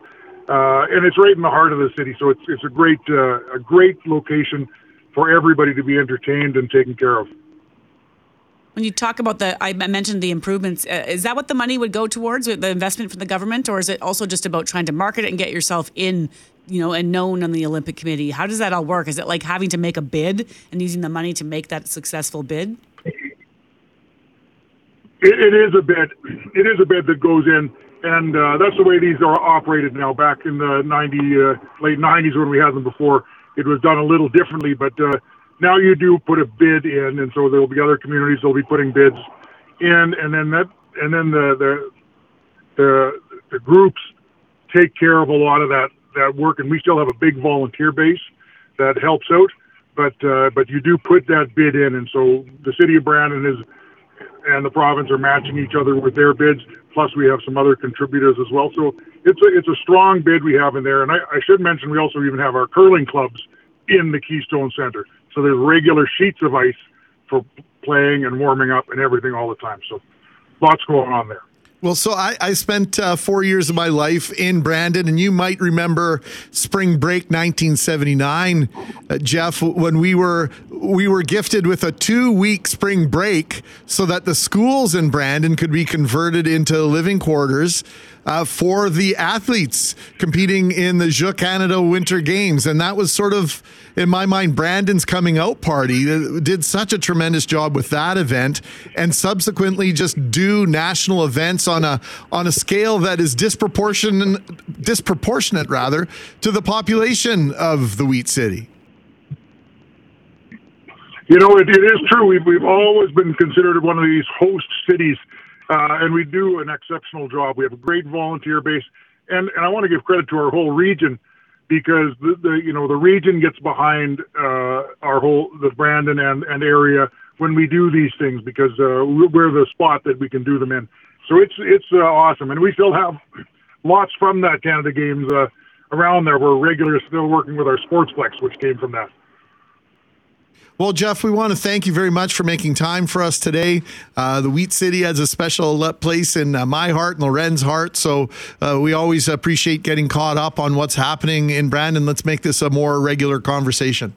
[SPEAKER 19] uh, and it's right in the heart of the city. So it's it's a great uh, a great location for everybody to be entertained and taken care of.
[SPEAKER 2] When you talk about the, I mentioned the improvements. Uh, is that what the money would go towards, the investment from the government, or is it also just about trying to market it and get yourself in, you know, and known on the Olympic Committee? How does that all work? Is it like having to make a bid and using the money to make that successful bid?
[SPEAKER 19] It, it is a bid. It is a bid that goes in, and uh, that's the way these are operated now. Back in the 90, uh, late 90s when we had them before, it was done a little differently. But uh, now you do put a bid in, and so there will be other communities that will be putting bids in, and then that, and then the the the, the groups take care of a lot of that that work, and we still have a big volunteer base that helps out. But uh, but you do put that bid in, and so the city of Brandon is and the province are matching each other with their bids. Plus, we have some other contributors as well. So it's a it's a strong bid we have in there. And I, I should mention we also even have our curling clubs in the Keystone Center. So there's regular sheets of ice for playing and warming up and everything all the time. So lots going on there.
[SPEAKER 1] Well, so I, I spent uh, four years of my life in Brandon, and you might remember spring break 1979, uh, Jeff, when we were we were gifted with a two week spring break so that the schools in Brandon could be converted into living quarters uh, for the athletes competing in the Jeux Canada Winter Games. And that was sort of, in my mind, Brandon's coming out party. Did such a tremendous job with that event and subsequently just do national events on a on a scale that is disproportionate disproportionate rather to the population of the Wheat City.
[SPEAKER 19] You know, it, it is true. We've, we've always been considered one of these host cities uh, and we do an exceptional job. We have a great volunteer base, and, and I want to give credit to our whole region because the, the you know the region gets behind uh, our whole the Brandon and, and area when we do these things because uh, we're the spot that we can do them in. So it's it's uh, awesome, and we still have lots from that Canada Games uh, around there. We're regularly still working with our Sportsplex, which came from that.
[SPEAKER 1] Well, Jeff, we want to thank you very much for making time for us today. Uh, the Wheat City has a special place in uh, my heart and Loren's heart. So uh, we always appreciate getting caught up on what's happening in Brandon. Let's make this a more regular conversation.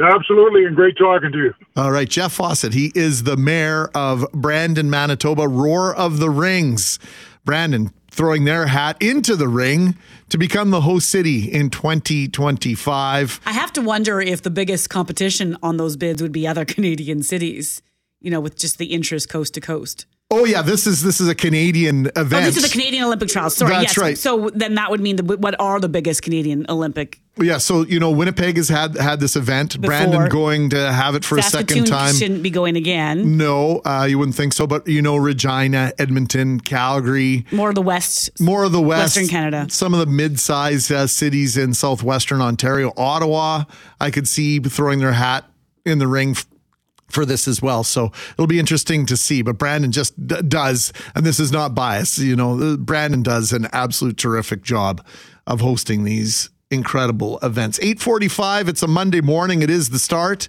[SPEAKER 19] Absolutely, and great talking to you.
[SPEAKER 1] All right, Jeff Fawcett. He is the mayor of Brandon, Manitoba. Roar of the Rings. Brandon, throwing their hat into the ring to become the host city in 2025.
[SPEAKER 2] I have to wonder if the biggest competition on those bids would be other Canadian cities, you know, with just the interest coast to coast.
[SPEAKER 1] Oh yeah, this is this is a Canadian event. Oh,
[SPEAKER 2] this is the Canadian Olympic trials. Sorry,
[SPEAKER 1] That's
[SPEAKER 2] yes.
[SPEAKER 1] right.
[SPEAKER 2] So then that would mean the, what are the biggest Canadian Olympic?
[SPEAKER 1] Yeah, so you know Winnipeg has had had this event.
[SPEAKER 2] Before.
[SPEAKER 1] Brandon going to have it for
[SPEAKER 2] Saskatoon
[SPEAKER 1] a second time.
[SPEAKER 2] Shouldn't be going again.
[SPEAKER 1] No, uh, you wouldn't think so. But you know Regina, Edmonton, Calgary,
[SPEAKER 2] More of the west.
[SPEAKER 1] more of the west,
[SPEAKER 2] Western Canada.
[SPEAKER 1] Some of the mid-sized uh, cities in southwestern Ontario, Ottawa. I could see throwing their hat in the ring for this as well. So it'll be interesting to see. But Brandon just d- does, and this is not bias. You know, Brandon does an absolute terrific job of hosting these incredible events. 8:45. It's a Monday morning. It is the start.